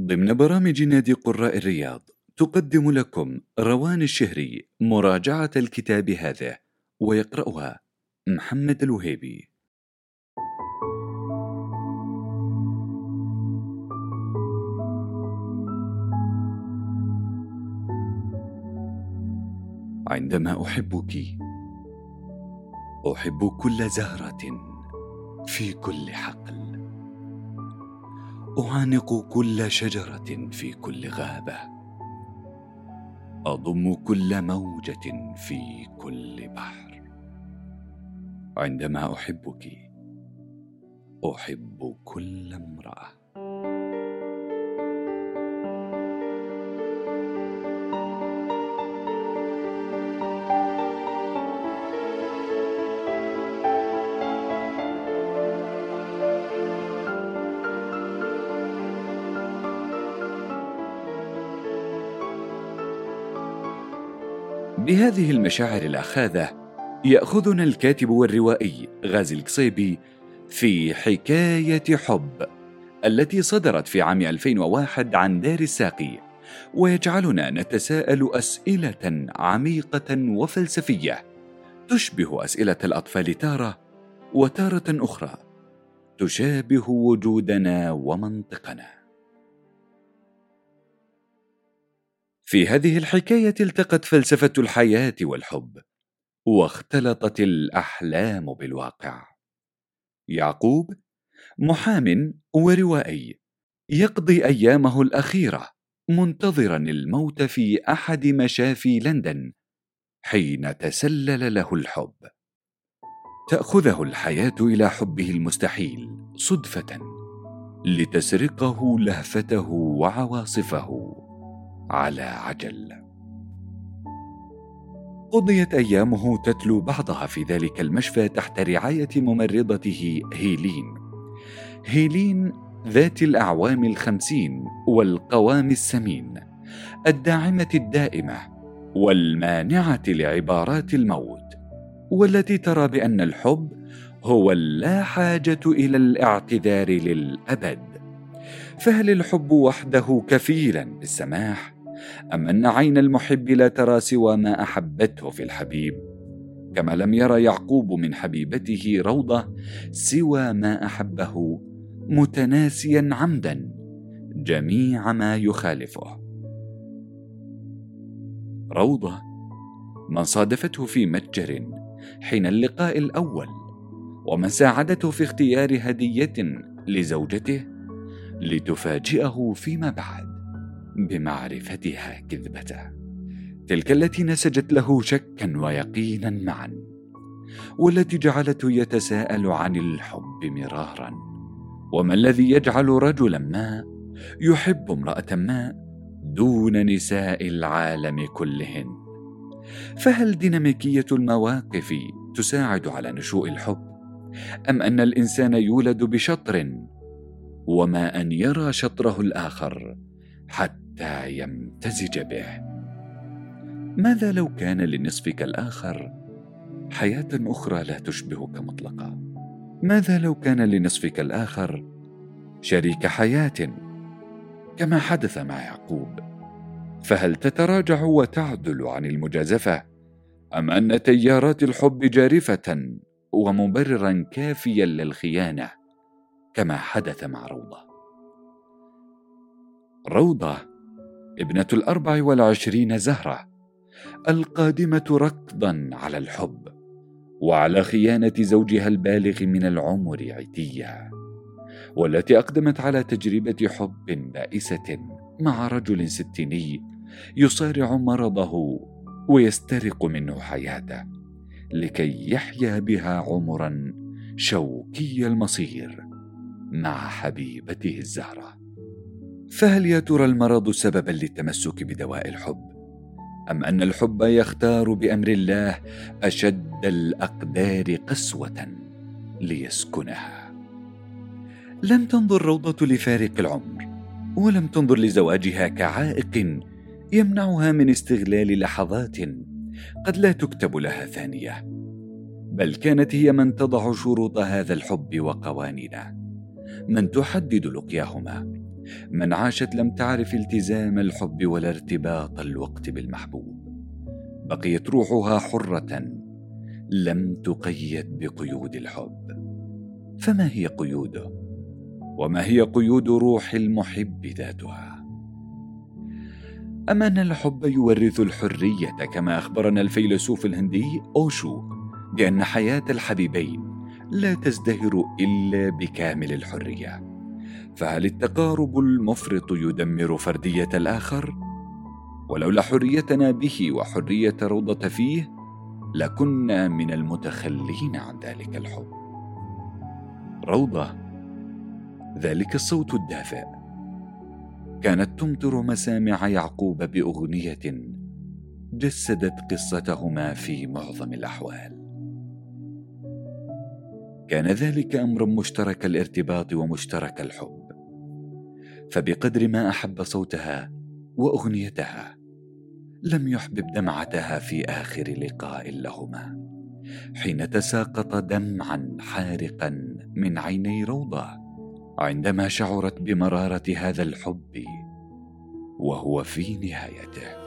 ضمن برامج نادي قراء الرياض تقدم لكم روان الشهري مراجعة الكتاب هذا ويقرأها محمد الوهيبي. عندما أحبك أحب كل زهرة في كل حقل. اعانق كل شجرة في كل غابة. أضم كل موجة في كل بحر. عندما أحبك أحب كل امرأة. بهذه المشاعر الأخاذة يأخذنا الكاتب والروائي غازي القصيبي في حكاية حب التي صدرت في عام 2001 عن دار الساقي ويجعلنا نتساءل أسئلة عميقة وفلسفية تشبه أسئلة الأطفال تارة وتارة أخرى تشابه وجودنا ومنطقنا. في هذه الحكاية التقت فلسفة الحياة والحب واختلطت الأحلام بالواقع. يعقوب محام وروائي يقضي أيامه الأخيرة منتظرا الموت في أحد مشافي لندن حين تسلل له الحب. تأخذه الحياة إلى حبه المستحيل صدفة لتسرقه لهفته وعواصفه. على عجل. قضيت أيامه تتلو بعضها في ذلك المشفى تحت رعاية ممرضته هيلين. هيلين ذات الأعوام الخمسين والقوام السمين الداعمة الدائمة والمانعة لعبارات الموت والتي ترى بأن الحب هو اللا حاجة إلى الاعتذار للأبد. فهل الحب وحده كفيلا بالسماح؟ أم أن عين المحب لا ترى سوى ما أحبته في الحبيب؟ كما لم يرى يعقوب من حبيبته روضة سوى ما أحبه متناسيا عمدا جميع ما يخالفه. روضة من صادفته في متجر حين اللقاء الأول ومن ساعدته في اختيار هدية لزوجته لتفاجئه فيما بعد. بمعرفتها كذبته تلك التي نسجت له شكا ويقينا معا والتي جعلته يتساءل عن الحب مرارا. وما الذي يجعل رجلا ما يحب امرأة ما دون نساء العالم كلهن؟ فهل ديناميكية المواقف تساعد على نشوء الحب؟ أم أن الإنسان يولد بشطر وما أن يرى شطره الآخر حتى حتى يمتزج به. ماذا لو كان لنصفك الآخر حياة أخرى لا تشبهك مطلقا؟ ماذا لو كان لنصفك الآخر شريك حياة كما حدث مع يعقوب؟ فهل تتراجع وتعدل عن المجازفة؟ أم أن تيارات الحب جارفة ومبررا كافيا للخيانة كما حدث مع روضة؟ روضة ابنة الأربع والعشرين زهرة القادمة ركضا على الحب وعلى خيانة زوجها البالغ من العمر عتية والتي أقدمت على تجربة حب بائسة مع رجل ستيني يصارع مرضه ويسترق منه حياته لكي يحيا بها عمرا شوكي المصير مع حبيبته الزهرة. فهل يا ترى المرض سببا للتمسك بدواء الحب؟ أم أن الحب يختار بأمر الله أشد الأقدار قسوة ليسكنها؟ لم تنظر روضة لفارق العمر ولم تنظر لزواجها كعائق يمنعها من استغلال لحظات قد لا تكتب لها ثانية. بل كانت هي من تضع شروط هذا الحب وقوانينه من تحدد لقياهما. من عاشت لم تعرف التزام الحب ولا ارتباط الوقت بالمحبوب. بقيت روحها حرة لم تقيد بقيود الحب. فما هي قيوده؟ وما هي قيود روح المحب ذاتها؟ اما ان الحب يورث الحرية كما أخبرنا الفيلسوف الهندي أوشو بأن حياة الحبيبين لا تزدهر إلا بكامل الحرية. فهل التقارب المفرط يدمر فردية الآخر؟ ولولا حريتنا به وحرية روضة فيه لكنا من المتخلين عن ذلك الحب. روضة. ذلك الصوت الدافئ. كانت تمطر مسامع يعقوب بأغنية جسدت قصتهما في معظم الأحوال. كان ذلك أمرا مشترك الارتباط ومشترك الحب. فبقدر ما أحب صوتها وأغنيتها. لم يحبب دمعتها في آخر لقاء لهما. حين تساقط دمعا حارقا من عيني روضة عندما شعرت بمرارة هذا الحب وهو في نهايته.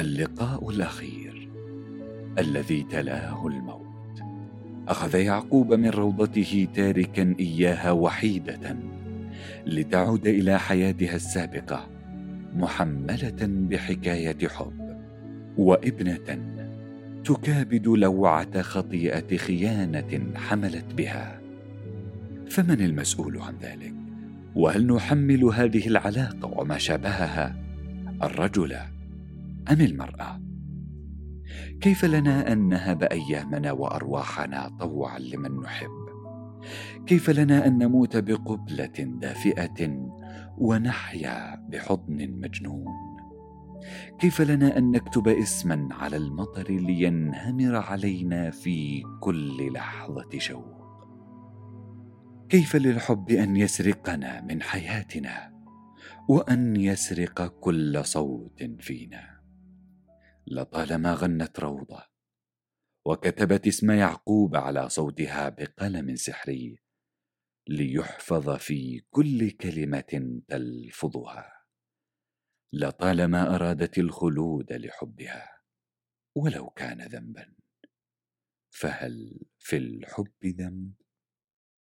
اللقاء الأخير الذي تلاه الموت. أخذ يعقوب من روضته تاركا إياها وحيدة لتعود إلى حياتها السابقة محملة بحكاية حب وابنة تكابد لوعة خطيئة خيانة حملت بها. فمن المسؤول عن ذلك؟ وهل نحمل هذه العلاقة وما شابهها؟ الرجل أم المرأة؟ كيف لنا أن نهب أيامنا وأرواحنا طوعا لمن نحب؟ كيف لنا أن نموت بقبلة دافئة ونحيا بحضن مجنون؟ كيف لنا أن نكتب اسما على المطر لينهمر علينا في كل لحظة شوق؟ كيف للحب أن يسرقنا من حياتنا وأن يسرق كل صوت فينا؟ لطالما غنت روضة. وكتبت اسم يعقوب على صوتها بقلم سحري ليحفظ في كل كلمة تلفظها. لطالما أرادت الخلود لحبها ولو كان ذنبا فهل في الحب ذنب؟